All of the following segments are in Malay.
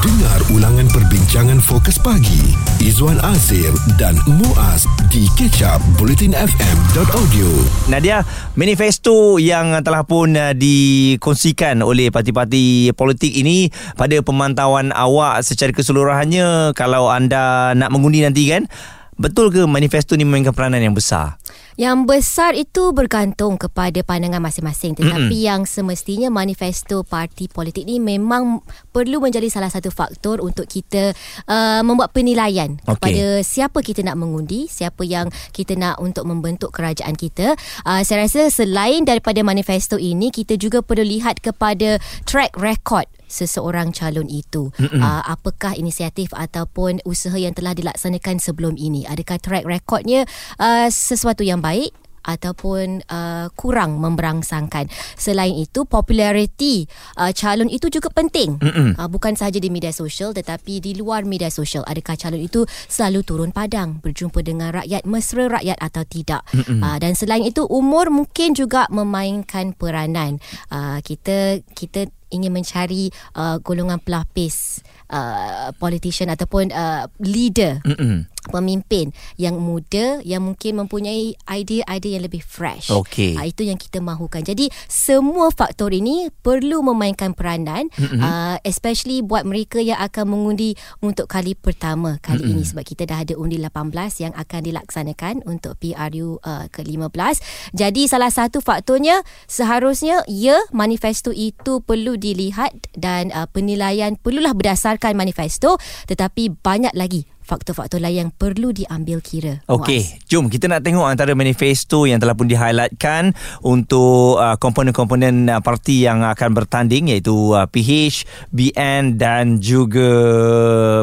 Dengar ulangan perbincangan fokus pagi Izwan Azir dan Muaz di kecap bulletinfm.audio. Nadia, manifesto yang telah pun uh, dikongsikan oleh parti-parti politik ini pada pemantauan awak secara keseluruhannya kalau anda nak mengundi nanti kan, betul ke manifesto ni memainkan peranan yang besar? Yang besar itu bergantung kepada pandangan masing-masing tetapi mm-hmm. yang semestinya manifesto parti politik ni memang perlu menjadi salah satu faktor untuk kita uh, membuat penilaian okay. kepada siapa kita nak mengundi, siapa yang kita nak untuk membentuk kerajaan kita. Uh, saya rasa selain daripada manifesto ini kita juga perlu lihat kepada track record seseorang calon itu. Uh, apakah inisiatif ataupun usaha yang telah dilaksanakan sebelum ini? Adakah track recordnya uh, sesuatu yang baik ataupun uh, kurang memberangsangkan. Selain itu, populariti uh, calon itu juga penting. Uh, bukan sahaja di media sosial tetapi di luar media sosial. Adakah calon itu selalu turun padang berjumpa dengan rakyat, mesra rakyat atau tidak. Uh, dan selain itu, umur mungkin juga memainkan peranan. Uh, kita kita ingin mencari uh, golongan pelapis uh, politician ataupun uh, leader. Mm-mm pemimpin yang muda yang mungkin mempunyai idea-idea yang lebih fresh. Okay. Uh, itu yang kita mahukan. Jadi semua faktor ini perlu memainkan peranan uh, especially buat mereka yang akan mengundi untuk kali pertama kali mm-hmm. ini sebab kita dah ada undi 18 yang akan dilaksanakan untuk PRU uh, ke-15. Jadi salah satu faktornya seharusnya ya manifesto itu perlu dilihat dan uh, penilaian perlulah berdasarkan manifesto tetapi banyak lagi faktor-faktor lain yang perlu diambil kira. Okey, jom kita nak tengok antara manifesto yang telah pun di-highlightkan untuk uh, komponen-komponen uh, parti yang akan bertanding iaitu uh, PH, BN dan juga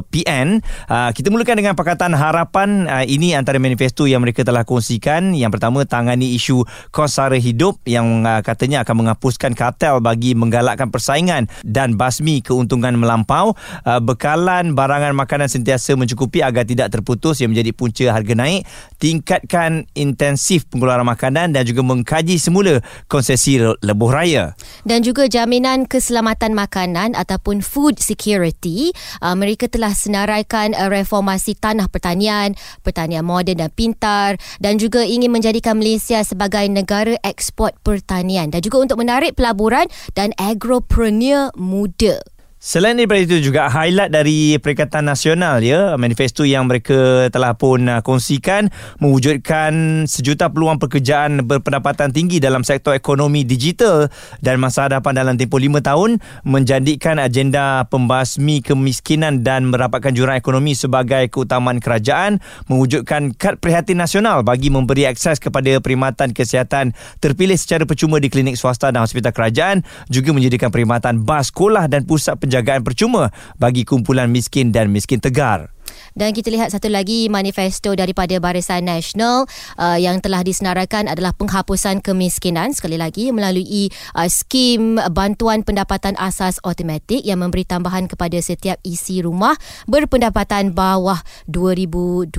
PN. Uh, kita mulakan dengan Pakatan Harapan. Uh, ini antara manifesto yang mereka telah kongsikan. Yang pertama, tangani isu kos sara hidup yang uh, katanya akan menghapuskan kartel bagi menggalakkan persaingan dan basmi keuntungan melampau. Uh, bekalan barangan makanan sentiasa mencukupi tapi agar tidak terputus yang menjadi punca harga naik tingkatkan intensif pengeluaran makanan dan juga mengkaji semula konsesi lebuh raya. Dan juga jaminan keselamatan makanan ataupun food security uh, mereka telah senaraikan uh, reformasi tanah pertanian pertanian moden dan pintar dan juga ingin menjadikan Malaysia sebagai negara ekspor pertanian dan juga untuk menarik pelaburan dan agropreneur muda Selain daripada itu juga highlight dari Perikatan Nasional ya manifesto yang mereka telah pun uh, kongsikan mewujudkan sejuta peluang pekerjaan berpendapatan tinggi dalam sektor ekonomi digital dan masa hadapan dalam tempoh lima tahun menjadikan agenda pembasmi kemiskinan dan merapatkan jurang ekonomi sebagai keutamaan kerajaan mewujudkan kad prihatin nasional bagi memberi akses kepada perkhidmatan kesihatan terpilih secara percuma di klinik swasta dan hospital kerajaan juga menyediakan perkhidmatan bas sekolah dan pusat penjagaan percuma bagi kumpulan miskin dan miskin tegar. Dan kita lihat satu lagi manifesto daripada Barisan Nasional uh, yang telah disenaraikan adalah penghapusan kemiskinan sekali lagi melalui uh, skim bantuan pendapatan asas automatik yang memberi tambahan kepada setiap isi rumah berpendapatan bawah 2208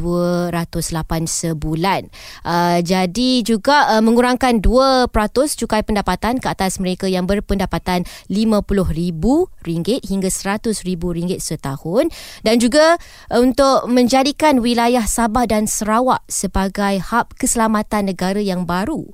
sebulan. Uh, jadi juga uh, mengurangkan 2% cukai pendapatan ke atas mereka yang berpendapatan RM50,000 hingga RM100,000 setahun dan juga uh, untuk untuk menjadikan wilayah Sabah dan Sarawak sebagai hub keselamatan negara yang baru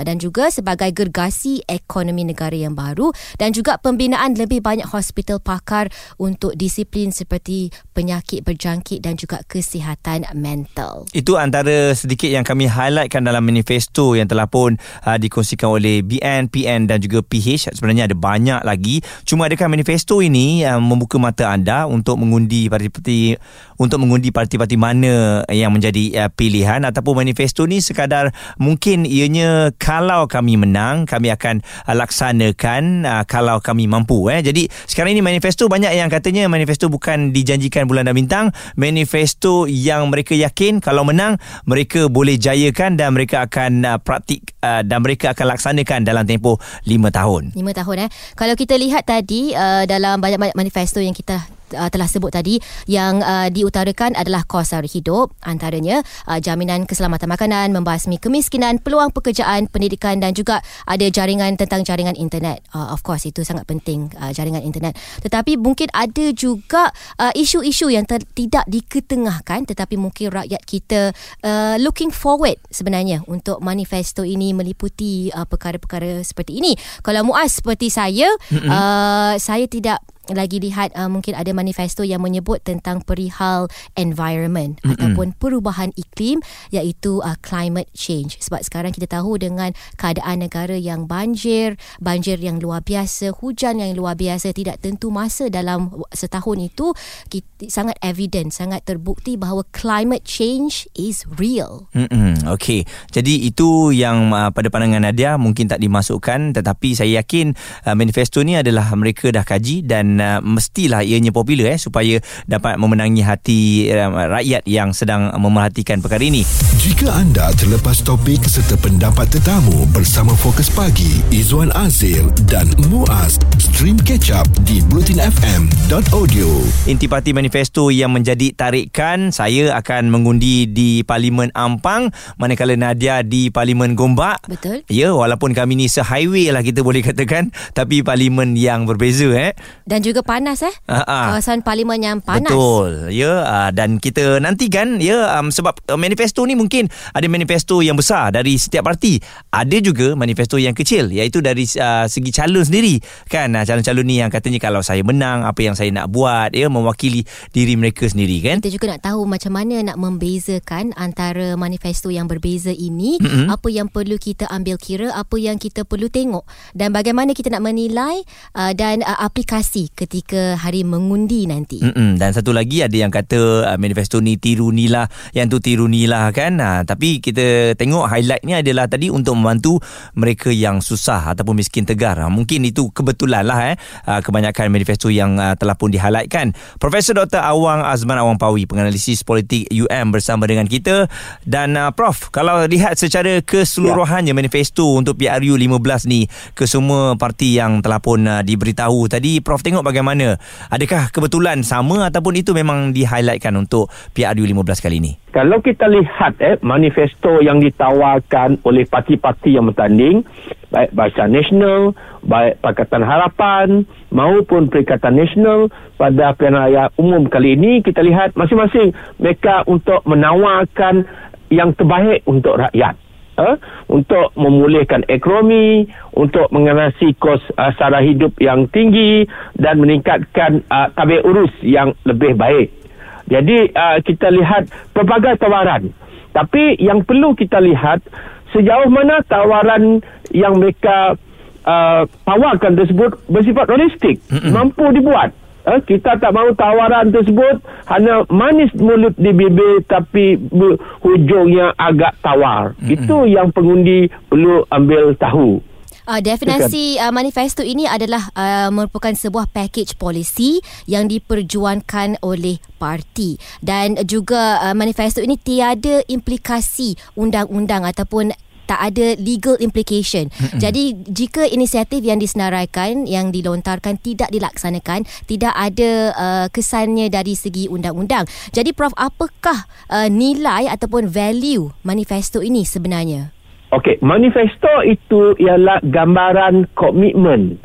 dan juga sebagai gergasi ekonomi negara yang baru dan juga pembinaan lebih banyak hospital pakar untuk disiplin seperti penyakit berjangkit dan juga kesihatan mental. Itu antara sedikit yang kami highlightkan dalam manifesto yang telah pun uh, dikongsikan oleh BN, PN dan juga PH. Sebenarnya ada banyak lagi. Cuma adakah manifesto ini uh, membuka mata anda untuk mengundi parti-parti untuk mengundi parti-parti mana yang menjadi uh, pilihan ataupun manifesto ni sekadar mungkin ianya kalau kami menang kami akan uh, laksanakan uh, kalau kami mampu eh. Jadi sekarang ini manifesto banyak yang katanya manifesto bukan dijanjikan bulan dan bintang. Manifesto yang mereka yakin kalau menang mereka boleh jayakan dan mereka akan uh, praktik uh, dan mereka akan laksanakan dalam tempoh 5 tahun. 5 tahun eh. Kalau kita lihat tadi uh, dalam banyak-banyak manifesto yang kita uh, telah sebut tadi yang uh, diutarakan adalah kos sara hidup antaranya uh, jaminan keselamatan makanan, membasmi kemiskinan, peluang pekerjaan, pendidikan dan juga ada jaringan tentang jaringan internet. Uh, of course itu sangat penting uh, jaringan internet. Tetapi mungkin ada juga uh, isu-isu yang ter- tidak diketengahkan tetapi mungkin rakyat kita uh, looking forward sebenarnya untuk manifesto ini meliputi uh, perkara-perkara seperti ini. Kalau Muaz seperti saya, mm-hmm. uh, saya tidak lagi lihat uh, mungkin ada manifesto yang menyebut tentang perihal environment mm-hmm. ataupun perubahan iklim iaitu uh, climate change sebab sekarang kita tahu dengan keadaan negara yang banjir banjir yang luar biasa hujan yang luar biasa tidak tentu masa dalam setahun itu kita, sangat evident sangat terbukti bahawa climate change is real mm-hmm. okey jadi itu yang uh, pada pandangan Nadia mungkin tak dimasukkan tetapi saya yakin uh, manifesto ni adalah mereka dah kaji dan uh, mestilah ianya popular eh supaya dapat memenangi hati uh, rakyat yang sedang memerhatikan perkara ini. Jika anda terlepas topik serta pendapat tetamu bersama Fokus Pagi Izwan Azir dan Muaz stream catch up di blutinfm.audio. Intipati manifesto yang menjadi tarikan saya akan mengundi di Parlimen Ampang manakala Nadia di Parlimen Gombak. Betul. Ya walaupun kami ni sehighway lah kita boleh katakan tapi parlimen yang berbeza eh. Dan juga panas eh. Ha-ha. Kawasan parlimen yang panas. Betul. Ya uh, dan kita nantikan ya um, sebab uh, manifesto ni mungkin ada manifesto yang besar dari setiap parti. Ada juga manifesto yang kecil iaitu dari uh, segi calon sendiri. Kan uh, calon-calon ni yang katanya kalau saya menang apa yang saya nak buat ya mewakili diri mereka sendiri kan. Kita juga nak tahu macam mana nak membezakan antara manifesto yang berbeza ini, mm-hmm. apa yang perlu kita ambil kira, apa yang kita perlu tengok dan bagaimana kita nak menilai uh, dan uh, aplikasi ketika hari mengundi nanti. Mm-mm. Dan satu lagi ada yang kata uh, manifesto ni tiru nilah, yang tu tiru nilah kan. Uh, tapi kita tengok highlightnya adalah tadi untuk membantu mereka yang susah ataupun miskin tegar. Uh, mungkin itu kebetulan lah eh. Uh, kebanyakan manifesto yang uh, telah pun dihighlightkan. Profesor Dr. Awang Azman Awang Pawi, penganalisis politik UM bersama dengan kita. Dan uh, Prof, kalau lihat secara keseluruhannya ya. manifesto untuk PRU 15 ni ke semua parti yang telah pun uh, diberitahu tadi, Prof tengok bagaimana? Adakah kebetulan sama ataupun itu memang di-highlightkan untuk PRU 15 kali ini? Kalau kita lihat eh manifesto yang ditawarkan oleh parti-parti yang bertanding, baik Barisan Nasional, baik Pakatan Harapan maupun Perikatan Nasional pada pilihan raya umum kali ini, kita lihat masing-masing mereka untuk menawarkan yang terbaik untuk rakyat uh, untuk memulihkan ekonomi, untuk mengatasi kos uh, sara hidup yang tinggi dan meningkatkan uh, tabir urus yang lebih baik. Jadi uh, kita lihat pelbagai tawaran. Tapi yang perlu kita lihat sejauh mana tawaran yang mereka uh, tawarkan tersebut bersifat realistik, Mm-mm. mampu dibuat. Uh, kita tak mahu tawaran tersebut hanya manis mulut di bibir tapi hujungnya agak tawar. Mm-hmm. Itu yang pengundi perlu ambil tahu. Uh, definasi uh, manifesto ini adalah uh, merupakan sebuah package policy yang diperjuangkan oleh parti dan juga uh, manifesto ini tiada implikasi undang-undang ataupun tak ada legal implication. Mm-hmm. Jadi jika inisiatif yang disenaraikan yang dilontarkan tidak dilaksanakan, tidak ada uh, kesannya dari segi undang-undang. Jadi Prof apakah uh, nilai ataupun value manifesto ini sebenarnya? Okey, manifesto itu ialah gambaran komitmen.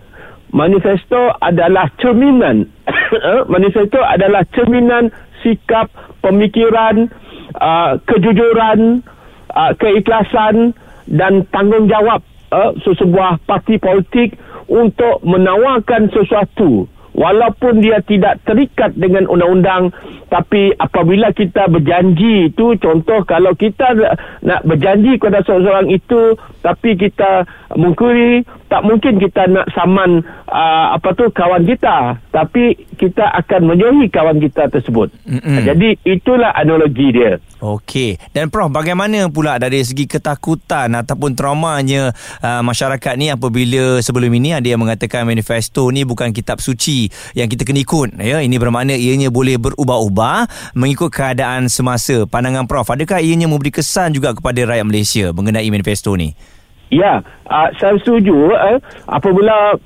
Manifesto adalah cerminan. manifesto adalah cerminan sikap, pemikiran, uh, kejujuran, uh, keikhlasan dan tanggungjawab uh, sesebuah parti politik untuk menawarkan sesuatu. Walaupun dia tidak terikat dengan undang-undang tapi apabila kita berjanji itu contoh kalau kita nak berjanji kepada seseorang itu tapi kita mengkuri tak mungkin kita nak saman uh, apa tu kawan kita tapi kita akan menjauhi kawan kita tersebut Mm-mm. jadi itulah analogi dia Okey. Dan Prof, bagaimana pula dari segi ketakutan ataupun traumanya uh, masyarakat ni apabila sebelum ini ada yang mengatakan manifesto ni bukan kitab suci yang kita kena ikut. Ya, ini bermakna ianya boleh berubah-ubah mengikut keadaan semasa. Pandangan Prof, adakah ianya memberi kesan juga kepada rakyat Malaysia mengenai manifesto ni? Ya, uh, saya setuju. Eh, apabila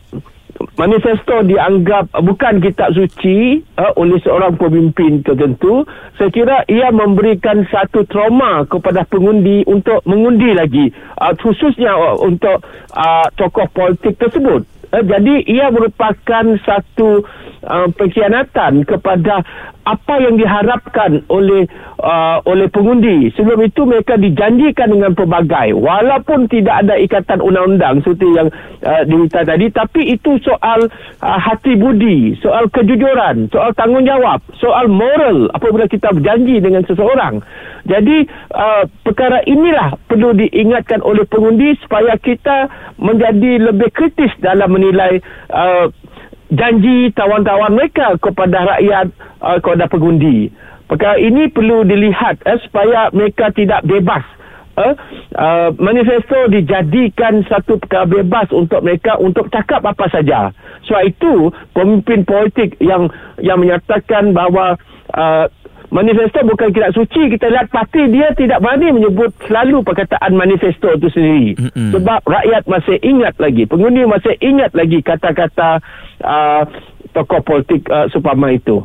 manifesto dianggap bukan kitab suci uh, oleh seorang pemimpin tertentu saya kira ia memberikan satu trauma kepada pengundi untuk mengundi lagi uh, khususnya uh, untuk uh, tokoh politik tersebut uh, jadi ia merupakan satu uh, pengkhianatan kepada apa yang diharapkan oleh uh, oleh pengundi. Sebelum itu mereka dijanjikan dengan pelbagai. Walaupun tidak ada ikatan undang-undang seperti yang uh, diminta tadi tapi itu soal uh, hati budi soal kejujuran soal tanggungjawab soal moral apabila kita berjanji dengan seseorang. Jadi uh, perkara inilah perlu diingatkan oleh pengundi supaya kita menjadi lebih kritis dalam menilai uh, janji tawan-tawan mereka kepada rakyat uh, kepada pengundi. Perkara ini perlu dilihat uh, supaya mereka tidak bebas. Uh, uh, manifesto dijadikan satu perkara bebas untuk mereka untuk cakap apa saja. Sebab itu pemimpin politik yang yang menyatakan bahawa uh, manifesto bukan kitab suci kita lihat parti dia tidak berani menyebut selalu perkataan manifesto itu sendiri Mm-mm. sebab rakyat masih ingat lagi pengundi masih ingat lagi kata-kata uh, tokoh politik uh, Supama itu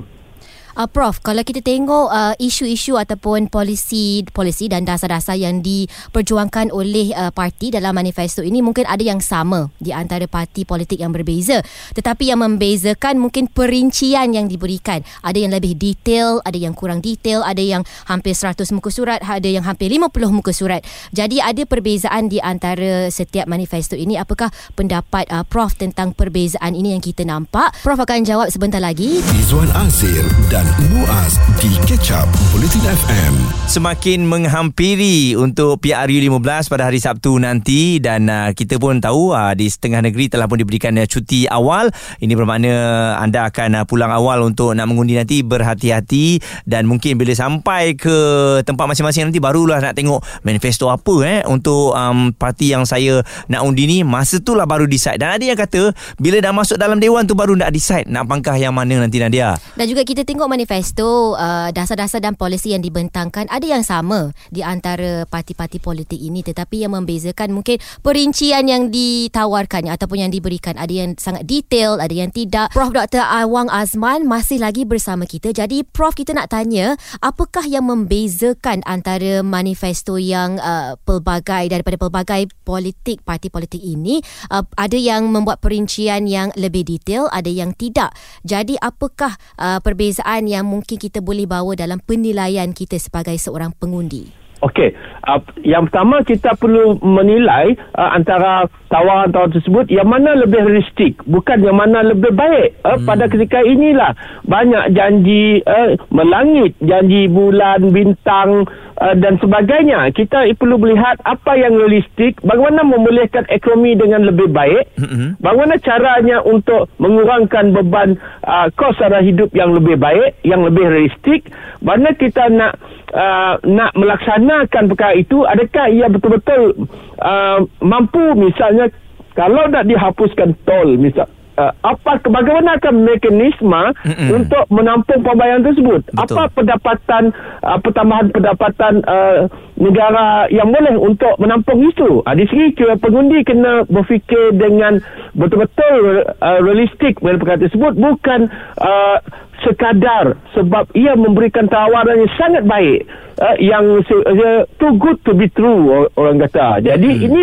Uh, Prof, kalau kita tengok uh, isu-isu ataupun polisi polisi dan dasar-dasar yang diperjuangkan oleh uh, parti dalam manifesto ini mungkin ada yang sama di antara parti politik yang berbeza. Tetapi yang membezakan mungkin perincian yang diberikan. Ada yang lebih detail, ada yang kurang detail, ada yang hampir 100 muka surat, ada yang hampir 50 muka surat. Jadi ada perbezaan di antara setiap manifesto ini. Apakah pendapat uh, Prof tentang perbezaan ini yang kita nampak? Prof akan jawab sebentar lagi. Izwan Azir dan Muaz di Ketchup Bulletin FM. Semakin menghampiri untuk PRU 15 pada hari Sabtu nanti dan uh, kita pun tahu uh, di setengah negeri telah pun diberikan uh, cuti awal. Ini bermakna anda akan uh, pulang awal untuk nak mengundi nanti berhati-hati dan mungkin bila sampai ke tempat masing-masing nanti barulah nak tengok manifesto apa eh untuk um, parti yang saya nak undi ni masa tu lah baru decide dan ada yang kata bila dah masuk dalam dewan tu baru nak decide nak pangkah yang mana nanti Nadia. Dan juga kita tengok manifesto uh, dasar-dasar dan polisi yang dibentangkan ada yang sama di antara parti-parti politik ini. Tetapi yang membezakan mungkin perincian yang ditawarkan ataupun yang diberikan. Ada yang sangat detail ada yang tidak. Prof Dr Awang Azman masih lagi bersama kita. Jadi Prof kita nak tanya apakah yang membezakan antara manifesto yang uh, pelbagai daripada pelbagai politik parti politik ini uh, ada yang membuat perincian yang lebih detail ada yang tidak? Jadi apakah uh, perbezaan perbezaan yang mungkin kita boleh bawa dalam penilaian kita sebagai seorang pengundi? Okey, uh, yang pertama kita perlu menilai uh, antara tawaran-tawaran tersebut yang mana lebih realistik, bukan yang mana lebih baik. Uh, hmm. Pada ketika inilah banyak janji uh, melangit, janji bulan, bintang uh, dan sebagainya. Kita perlu melihat apa yang realistik, bagaimana memulihkan ekonomi dengan lebih baik, hmm. bagaimana caranya untuk mengurangkan beban uh, kos sara hidup yang lebih baik, yang lebih realistik, mana kita nak uh, nak melaksanakan perkara itu adakah ia betul-betul uh, mampu misalnya kalau nak dihapuskan tol misal uh, apa bagaimana akan mekanisme Mm-mm. untuk menampung pembayaran tersebut Betul. apa pendapatan uh, pertambahan pendapatan uh, negara yang boleh untuk menampung itu uh, di sini kira pengundi kena berfikir dengan betul-betul uh, realistik dengan perkara tersebut bukan uh, sekadar sebab ia memberikan tawaran yang sangat baik uh, yang uh, too good to be true orang kata jadi hmm. ini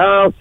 uh,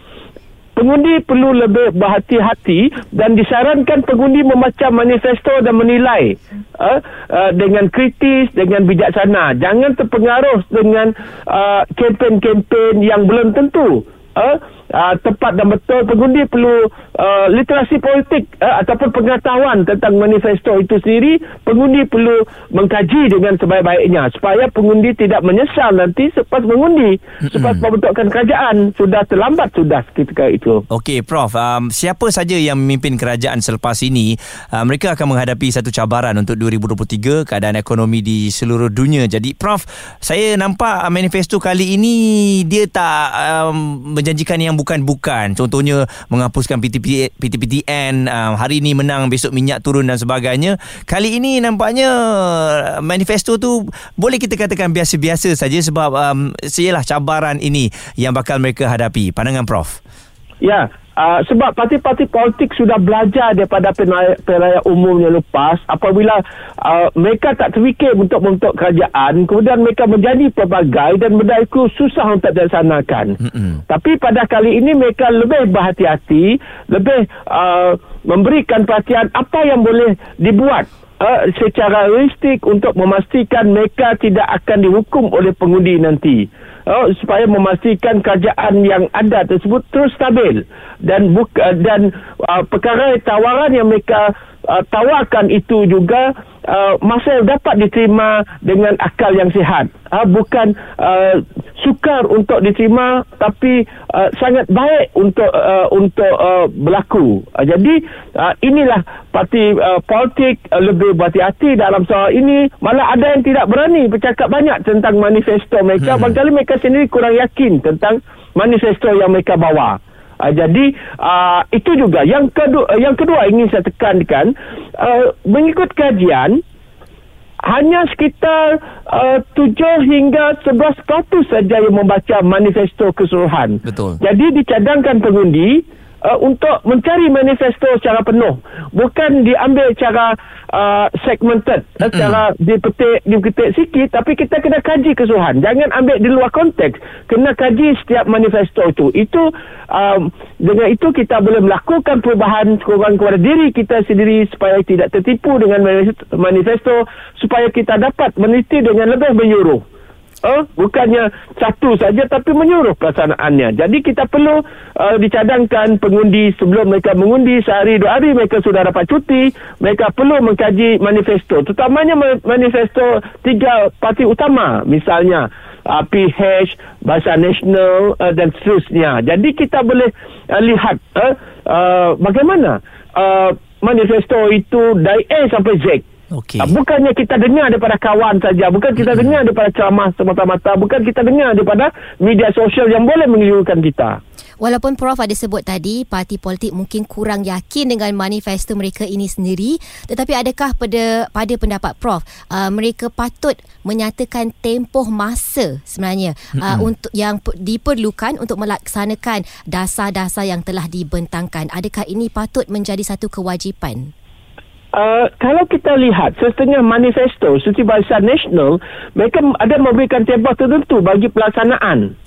pengundi perlu lebih berhati-hati dan disarankan pengundi membaca manifesto dan menilai uh, uh, dengan kritis dengan bijaksana. Jangan terpengaruh dengan uh, kempen-kempen yang belum tentu uh, uh, tepat dan betul pengundi perlu uh, literasi politik uh, ataupun pengetahuan tentang manifesto itu sendiri pengundi perlu mengkaji dengan sebaik-baiknya supaya pengundi tidak menyesal nanti selepas mengundi selepas pembentukan kerajaan. Sudah terlambat sudah ketika itu. Okey Prof um, siapa saja yang memimpin kerajaan selepas ini uh, mereka akan menghadapi satu cabaran untuk 2023 keadaan ekonomi di seluruh dunia. Jadi Prof saya nampak manifesto kali ini dia tak um, menjanjikan yang bukan-bukan contohnya menghapuskan PTP, PTPTN uh, hari ini menang besok minyak turun dan sebagainya. Kali ini nampaknya uh, manifesto tu boleh kita katakan biasa-biasa saja sebab um, sialah cabaran ini yang bakal mereka hadapi. Pandangan prof. Ya Uh, sebab parti-parti politik sudah belajar daripada pilihan umum yang lepas apabila uh, mereka tak terfikir untuk membentuk kerajaan kemudian mereka menjadi pelbagai dan benda itu susah untuk dilaksanakan mm-hmm. tapi pada kali ini mereka lebih berhati-hati lebih uh, memberikan perhatian apa yang boleh dibuat uh, secara realistik untuk memastikan mereka tidak akan dihukum oleh pengundi nanti uh, supaya memastikan kerajaan yang ada tersebut terus stabil. Dan buka, dan uh, perkara tawaran yang mereka uh, tawarkan itu juga uh, masa dapat diterima dengan akal yang sihat. Uh, bukan uh, sukar untuk diterima tapi uh, sangat baik untuk uh, untuk uh, berlaku. Uh, jadi uh, inilah parti uh, politik uh, lebih berhati-hati dalam soal ini. Malah ada yang tidak berani bercakap banyak tentang manifesto mereka. Hmm. barangkali mereka sendiri kurang yakin tentang manifesto yang mereka bawa Uh, jadi uh, itu juga yang kedua yang kedua ingin saya tekankan uh, mengikut kajian hanya sekitar uh, 7 hingga 11% saja yang membaca manifesto keseluruhan. Betul. Jadi dicadangkan pengundi uh, untuk mencari manifesto secara penuh. Bukan diambil secara uh, segmented, uh, secara dipetik, dipetik sikit tapi kita kena kaji keseluruhan. Jangan ambil di luar konteks. Kena kaji setiap manifesto itu. Itu um, dengan itu kita boleh melakukan perubahan kurang kepada diri kita sendiri supaya tidak tertipu dengan manifesto supaya kita dapat meneliti dengan lebih menyuruh. Uh, bukannya satu saja tapi menyuruh pelaksanaannya. Jadi kita perlu uh, dicadangkan pengundi sebelum mereka mengundi sehari dua hari mereka sudah dapat cuti. Mereka perlu mengkaji manifesto. Terutamanya manifesto tiga parti utama misalnya uh, PH, Bahasa Nasional uh, dan seterusnya. Jadi kita boleh uh, lihat uh, uh, bagaimana uh, manifesto itu dari A sampai Z. Okay. Bukannya kita dengar daripada kawan saja, bukan kita mm-hmm. dengar daripada ceramah semata-mata, bukan kita dengar daripada media sosial yang boleh mengelirukan kita. Walaupun Prof ada sebut tadi parti politik mungkin kurang yakin dengan manifesto mereka ini sendiri, tetapi adakah pada pada pendapat Prof uh, mereka patut menyatakan tempoh masa sebenarnya mm-hmm. uh, untuk yang diperlukan untuk melaksanakan dasar-dasar yang telah dibentangkan. Adakah ini patut menjadi satu kewajipan? Uh, kalau kita lihat setengah manifesto Suci Barisan Nasional mereka ada memberikan tempoh tertentu bagi pelaksanaan.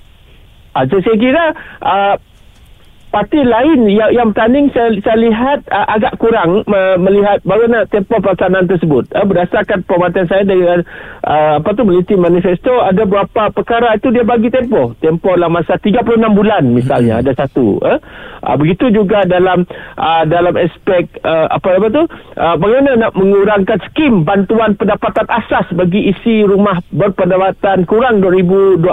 Uh, saya kira uh, parti lain yang, yang bertanding saya, saya lihat uh, agak kurang uh, melihat bagaimana tempoh pelaksanaan tersebut. Uh, berdasarkan pemantauan saya dengan uh, apa tu meliti manifesto ada beberapa perkara itu dia bagi tempoh. Tempoh dalam masa 36 bulan misalnya ada satu. Uh. Uh, begitu juga dalam uh, dalam aspek uh, apa apa tu uh, bagaimana nak mengurangkan skim bantuan pendapatan asas bagi isi rumah berpendapatan kurang 2208.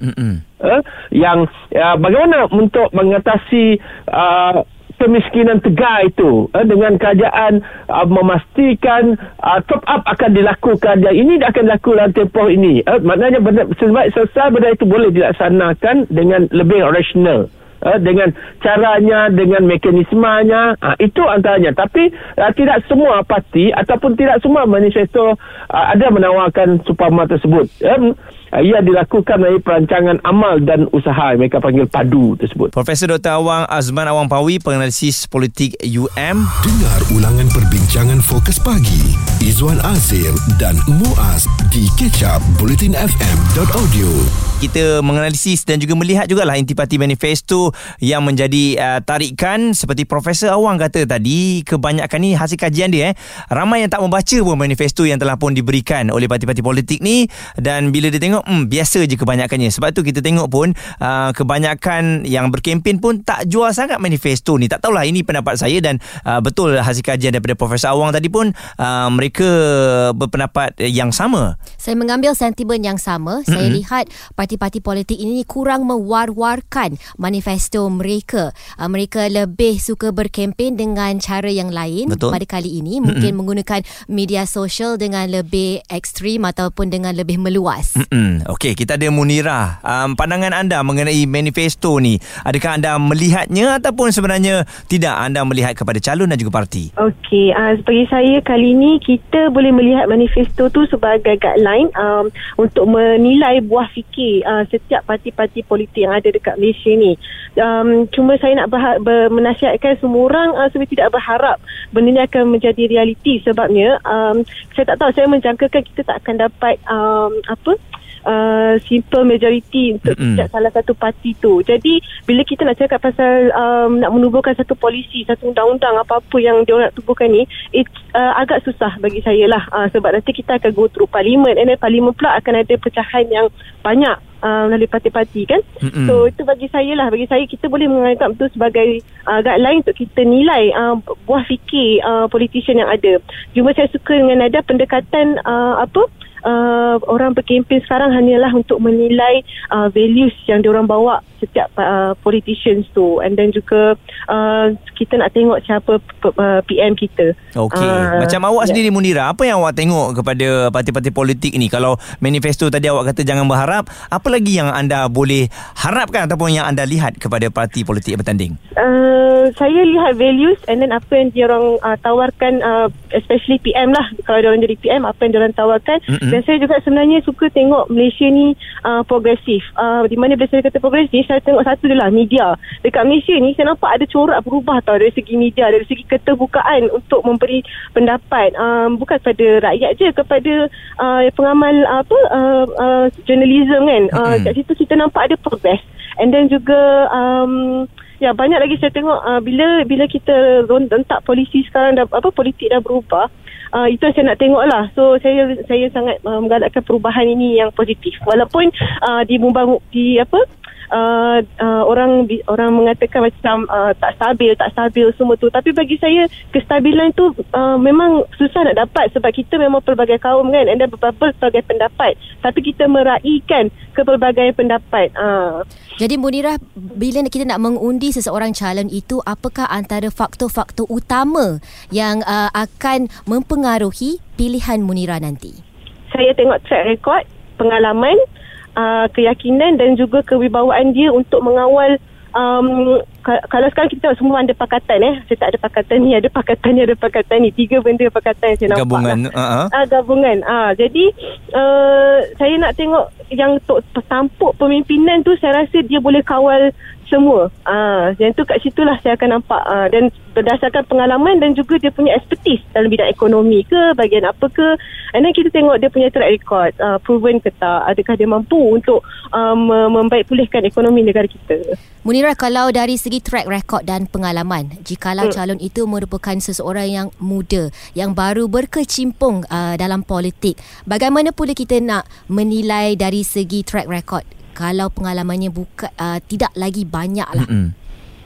Mm-hmm uh, yang uh, bagaimana untuk mengatasi uh, kemiskinan tegar itu uh, dengan kerajaan uh, memastikan uh, top up akan dilakukan. Yang ini akan dilakukan dalam tempoh ini. Uh, maknanya benda, sebaik selesai benda itu boleh dilaksanakan dengan lebih rasional. Uh, dengan caranya dengan mekanismenya. Uh, itu antaranya. Tapi uh, tidak semua parti ataupun tidak semua manifesto uh, ada menawarkan supama tersebut. Um, ia dilakukan melalui perancangan amal dan usaha mereka panggil padu tersebut. Profesor Dr. Awang Azman Awang Pawi penganalisis politik UM. Dengar ulangan perbincangan fokus pagi Izwan Azir dan Muaz di kecap bulletinfm.audio. Kita menganalisis dan juga melihat jugalah intipati manifesto yang menjadi uh, tarikan seperti Profesor Awang kata tadi kebanyakan ni hasil kajian dia eh ramai yang tak membaca pun manifesto yang telah pun diberikan oleh parti-parti politik ni dan bila dia tengok hmm, biasa je kebanyakannya. Sebab tu kita tengok pun uh, kebanyakan yang berkempen pun tak jual sangat manifesto ni. Tak tahulah ini pendapat saya dan uh, betul hasil kajian daripada Profesor Awang tadi pun uh, mereka berpendapat yang sama. Saya mengambil sentimen yang sama. Mm-hmm. Saya lihat parti-parti politik ini kurang mewar-warkan manifesto mereka. Uh, mereka lebih suka berkempen dengan cara yang lain betul. pada kali ini. Mungkin mm-hmm. menggunakan media sosial dengan lebih ekstrim ataupun dengan lebih meluas. Mm-hmm. Hmm, okey, kita ada Munira. Um, pandangan anda mengenai manifesto ni, adakah anda melihatnya ataupun sebenarnya tidak anda melihat kepada calon dan juga parti? Okey, uh, bagi saya kali ini kita boleh melihat manifesto tu sebagai guideline um, untuk menilai buah fikir uh, setiap parti-parti politik yang ada dekat Malaysia ni. Um, cuma saya nak berha- ber- menasihatkan semua orang uh, supaya tidak berharap benda ni akan menjadi realiti sebabnya um, saya tak tahu saya menjangkakan kita tak akan dapat um, apa uh, simple majority untuk tidak salah satu parti tu. Jadi bila kita nak cakap pasal um, nak menubuhkan satu polisi, satu undang-undang apa-apa yang dia nak tubuhkan ni, it uh, agak susah bagi saya lah. Uh, sebab nanti kita akan go through parlimen and then parlimen pula akan ada pecahan yang banyak uh, melalui parti-parti kan. Mm-mm. So itu bagi saya lah. Bagi saya kita boleh menganggap itu sebagai uh, guideline untuk kita nilai uh, buah fikir uh, politician yang ada. Cuma saya suka dengan ada pendekatan uh, apa uh, orang berkempen sekarang hanyalah untuk menilai uh, values yang diorang bawa setiap uh, politicians tu and then juga uh, kita nak tengok siapa p- uh, PM kita. Okey. Ah, Macam awak ya. sendiri Munira, apa yang awak tengok kepada parti-parti politik ni? Kalau manifesto tadi awak kata jangan berharap, apa lagi yang anda boleh harapkan ataupun yang anda lihat kepada parti politik yang bertanding? Uh, saya lihat values and then apa yang dia orang uh, tawarkan uh, especially PM lah kalau dia orang jadi PM apa yang dia orang tawarkan Mm-mm. dan saya juga sebenarnya suka tengok Malaysia ni uh, progresif uh, di mana bila saya kata progresif saya tengok satu je lah media. Dekat Malaysia ni saya nampak ada corak berubah tau dari segi media dari segi keterbukaan untuk memberi pendapat. Um, bukan kepada rakyat je kepada uh, pengamal apa uh, uh, journalism kan. Uh, Mm-mm. kat situ kita nampak ada progress. And then juga um, Ya banyak lagi saya tengok uh, bila bila kita rentak polisi sekarang dah apa politik dah berubah uh, itu yang saya nak tengok lah. So saya saya sangat uh, menggalakkan perubahan ini yang positif. Walaupun uh, di Mumbang di apa Uh, uh, orang orang mengatakan macam uh, tak stabil tak stabil semua tu. Tapi bagi saya kestabilan tu uh, memang susah nak dapat sebab kita memang pelbagai kaum kan and then berbagai pendapat. Tapi kita meraihkan ke pelbagai pendapat uh, Jadi Munirah bila kita nak mengundi seseorang calon itu apakah antara faktor-faktor utama yang uh, akan mempengaruhi pilihan Munirah nanti? saya tengok track record, pengalaman, uh, keyakinan dan juga kewibawaan dia untuk mengawal um, ka- kalau sekarang kita semua ada pakatan eh. Saya tak ada pakatan ni, ada pakatan ni, ada pakatan ni. Tiga benda pakatan yang saya nampak. Gabungan. Lah. Uh-huh. Ah gabungan. Ah jadi uh, saya nak tengok yang untuk tampuk pemimpinan tu saya rasa dia boleh kawal semua. Ah yang tu kat situlah saya akan nampak ah dan berdasarkan pengalaman dan juga dia punya expertise dalam bidang ekonomi ke bahagian apa ke. And then kita tengok dia punya track record uh, proven ke tak adakah dia mampu untuk um, membaik pulihkan ekonomi negara kita. Munirah kalau dari segi track record dan pengalaman jikalau Hmm. calon itu merupakan seseorang yang muda yang baru berkecimpung uh, dalam politik bagaimana pula kita nak menilai dari segi track record kalau pengalamannya buka uh, tidak lagi banyak lah Mm-mm.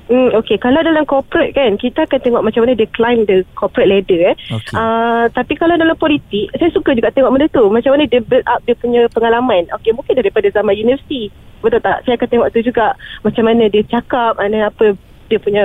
Hmm, okay. Kalau dalam corporate kan, kita akan tengok macam mana dia climb the corporate ladder eh. Okey. Uh, tapi kalau dalam politik, saya suka juga tengok benda tu. Macam mana dia build up dia punya pengalaman. Okay, mungkin daripada zaman universiti. Betul tak? Saya akan tengok tu juga. Macam mana dia cakap, dan apa dia punya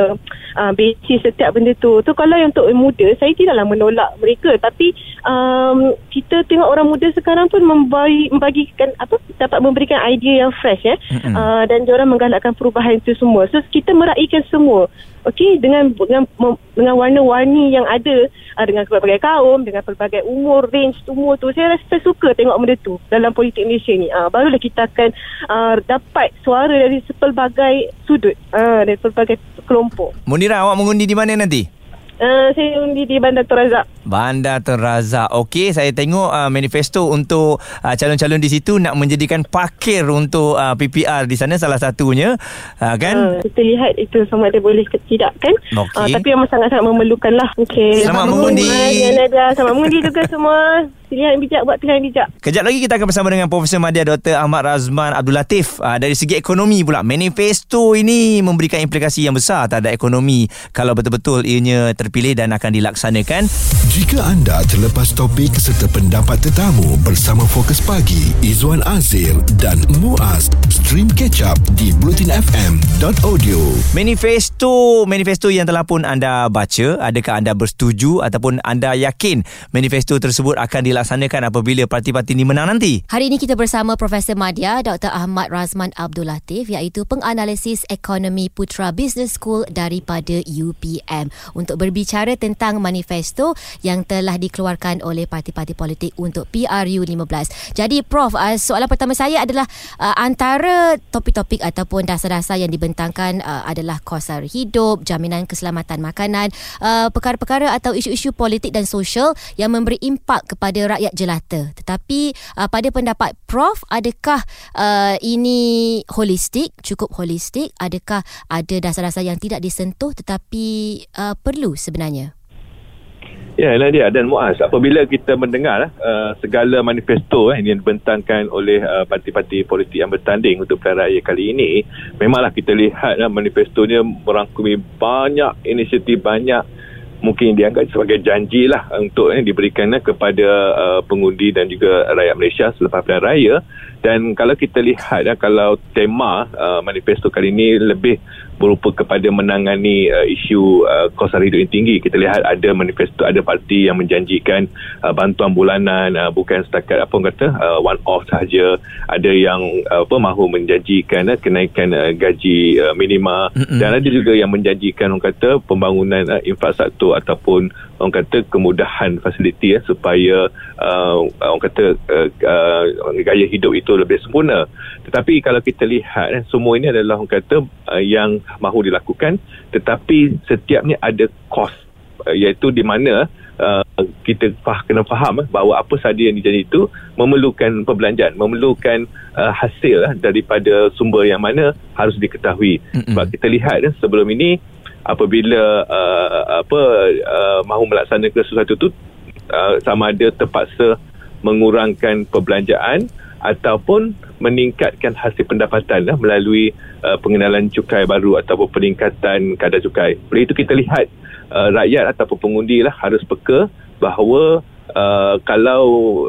uh, basis setiap benda tu. Tu kalau yang untuk muda, saya tidaklah menolak mereka. Tapi um, kita tengok orang muda sekarang pun membagi, membagikan apa dapat memberikan idea yang fresh eh. Mm-mm. Uh, dan diorang menggalakkan perubahan itu semua. So kita meraihkan semua. Okey dengan dengan dengan warna-warni yang ada uh, dengan pelbagai kaum, dengan pelbagai umur, range umur tu. Saya rasa suka tengok benda tu dalam politik Malaysia ni. Uh, barulah kita akan uh, dapat suara dari sepelbagai sudut, uh, dari pelbagai kelompok. Munira, awak mengundi di mana nanti? Uh, saya undi di Bandar Tun Razak. Bandar Tun Razak. Okey, saya tengok uh, manifesto untuk uh, calon-calon di situ nak menjadikan parkir untuk uh, PPR di sana salah satunya. Uh, kan? Uh, kita lihat itu sama ada boleh ke tidak kan. Okey. Uh, tapi memang sangat-sangat memerlukan lah. Okay. Selamat mengundi. Selamat mengundi juga semua. Pilihan bijak buat pilihan bijak. Kejap lagi kita akan bersama dengan Profesor Madya Dr. Ahmad Razman Abdul Latif uh, dari segi ekonomi pula. Manifesto ini memberikan implikasi yang besar terhadap ekonomi kalau betul-betul ianya terpilih dan akan dilaksanakan. Jika anda terlepas topik serta pendapat tetamu bersama Fokus Pagi, Izwan Azir dan Muaz, Stream Catch Up di blutinfm.audio. Manifesto manifesto yang telah pun anda baca, adakah anda bersetuju ataupun anda yakin manifesto tersebut akan dilaksanakan apabila parti-parti ini menang nanti? Hari ini kita bersama Profesor Madya Dr. Ahmad Razman Abdul Latif iaitu penganalisis ekonomi Putra Business School daripada UPM untuk berbicara tentang manifesto yang telah dikeluarkan oleh parti-parti politik untuk PRU 15. Jadi Prof, uh, soalan pertama saya adalah uh, topik-topik ataupun dasar-dasar yang dibentangkan uh, adalah kos hidup, jaminan keselamatan makanan, uh, perkara-perkara atau isu-isu politik dan sosial yang memberi impak kepada rakyat jelata. Tetapi uh, pada pendapat Prof, adakah uh, ini holistik, cukup holistik? Adakah ada dasar-dasar yang tidak disentuh tetapi uh, perlu sebenarnya? Ya, ini dia dan Muaz. Apabila kita mendengar uh, segala manifesto eh, yang dibentangkan oleh uh, parti-parti politik yang bertanding untuk pilihan raya kali ini, memanglah kita lihat uh, manifestonya merangkumi banyak inisiatif, banyak mungkin dianggap sebagai janji lah untuk eh, diberikan eh, kepada uh, pengundi dan juga rakyat Malaysia selepas pilihan raya. Dan kalau kita lihat uh, kalau tema uh, manifesto kali ini lebih berupa kepada menangani uh, isu uh, kos hidup yang tinggi. Kita lihat ada manifesto, ada parti yang menjanjikan uh, bantuan bulanan uh, bukan setakat apa kata uh, one off sahaja. Ada yang uh, apa mahu menjanjikan uh, kenaikan uh, gaji uh, minima mm-hmm. dan ada juga yang menjanjikan orang kata pembangunan uh, infrastruktur ataupun orang kata kemudahan fasiliti ya supaya uh, orang kata uh, uh, gaya hidup itu lebih sempurna. Tetapi kalau kita lihat eh, semua ini adalah orang kata uh, yang mahu dilakukan tetapi setiapnya ada kos uh, iaitu di mana uh, kita fah, kena faham uh, bahawa apa sahaja yang dijanji itu memerlukan perbelanjaan memerlukan uh, hasil uh, daripada sumber yang mana harus diketahui mm-hmm. sebab kita lihat uh, sebelum ini apabila uh, apa uh, mahu melaksanakan sesuatu itu uh, sama ada terpaksa mengurangkan perbelanjaan ataupun meningkatkan hasil pendapatan lah, melalui uh, pengenalan cukai baru ataupun peningkatan kadar cukai. Oleh itu kita lihat uh, rakyat ataupun pengundi lah harus peka bahawa uh, kalau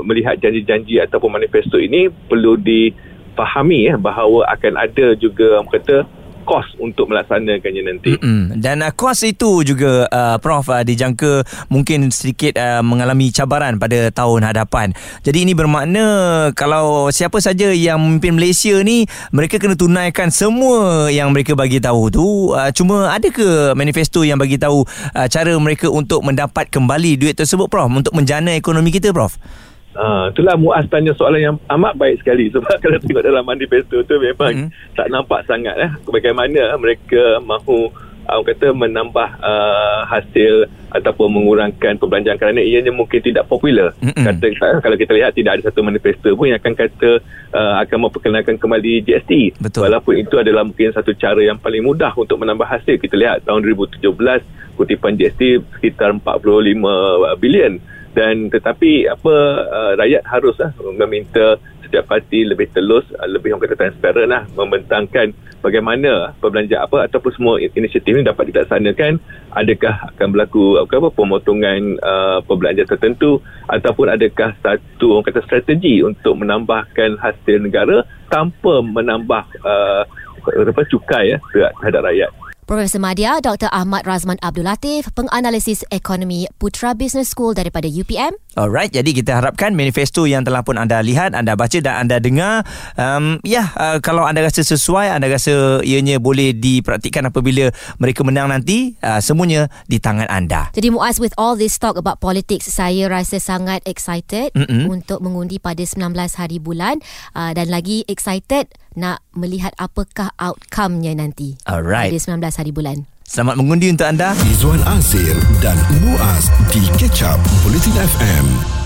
melihat janji-janji ataupun manifesto ini perlu difahami ya, bahawa akan ada juga kata kos untuk melaksanakannya nanti. Mm-mm. Dan uh, kos itu juga uh, Prof uh, dijangka mungkin sedikit uh, mengalami cabaran pada tahun hadapan. Jadi ini bermakna kalau siapa saja yang memimpin Malaysia ni mereka kena tunaikan semua yang mereka bagi tahu tu. Uh, cuma ada ke manifesto yang bagi tahu uh, cara mereka untuk mendapat kembali duit tersebut Prof untuk menjana ekonomi kita Prof? Ha, itulah Muaz tanya soalan yang amat baik sekali sebab kalau tengok dalam manifesto tu memang mm-hmm. tak nampak sangat eh, bagaimana mereka mahu orang kata menambah uh, hasil ataupun mengurangkan perbelanjaan kerana ianya mungkin tidak popular. Mm-hmm. Kata kalau kita lihat tidak ada satu manifesto pun yang akan kata uh, akan memperkenalkan kembali GST. Betul. Walaupun itu adalah mungkin satu cara yang paling mudah untuk menambah hasil. Kita lihat tahun 2017 kutipan GST sekitar 45 bilion dan tetapi apa uh, rakyat harus uh, meminta setiap parti lebih telus uh, lebih orang kata transparent lah membentangkan bagaimana perbelanjaan apa ataupun semua inisiatif ini dapat dilaksanakan. Adakah akan berlaku apa, apa pemotongan uh, perbelanjaan tertentu ataupun adakah satu orang kata strategi untuk menambahkan hasil negara tanpa menambah uh, apa cukai ya terhadap rakyat Profesor Madya Dr. Ahmad Razman Abdul Latif, penganalisis ekonomi Putra Business School daripada UPM. Alright, jadi kita harapkan manifesto yang telah pun anda lihat, anda baca dan anda dengar, um, ya, uh, kalau anda rasa sesuai, anda rasa ianya boleh dipraktikkan apabila mereka menang nanti, uh, semuanya di tangan anda. Jadi Muaz, with all this talk about politics, saya rasa sangat excited Mm-mm. untuk mengundi pada 19 hari bulan uh, dan lagi excited nak melihat apakah outcome-nya nanti. Alright. Pada 19 hari bulan. Selamat mengundi untuk anda. Izwan Azir dan Muaz di Catch Up Bulletin FM.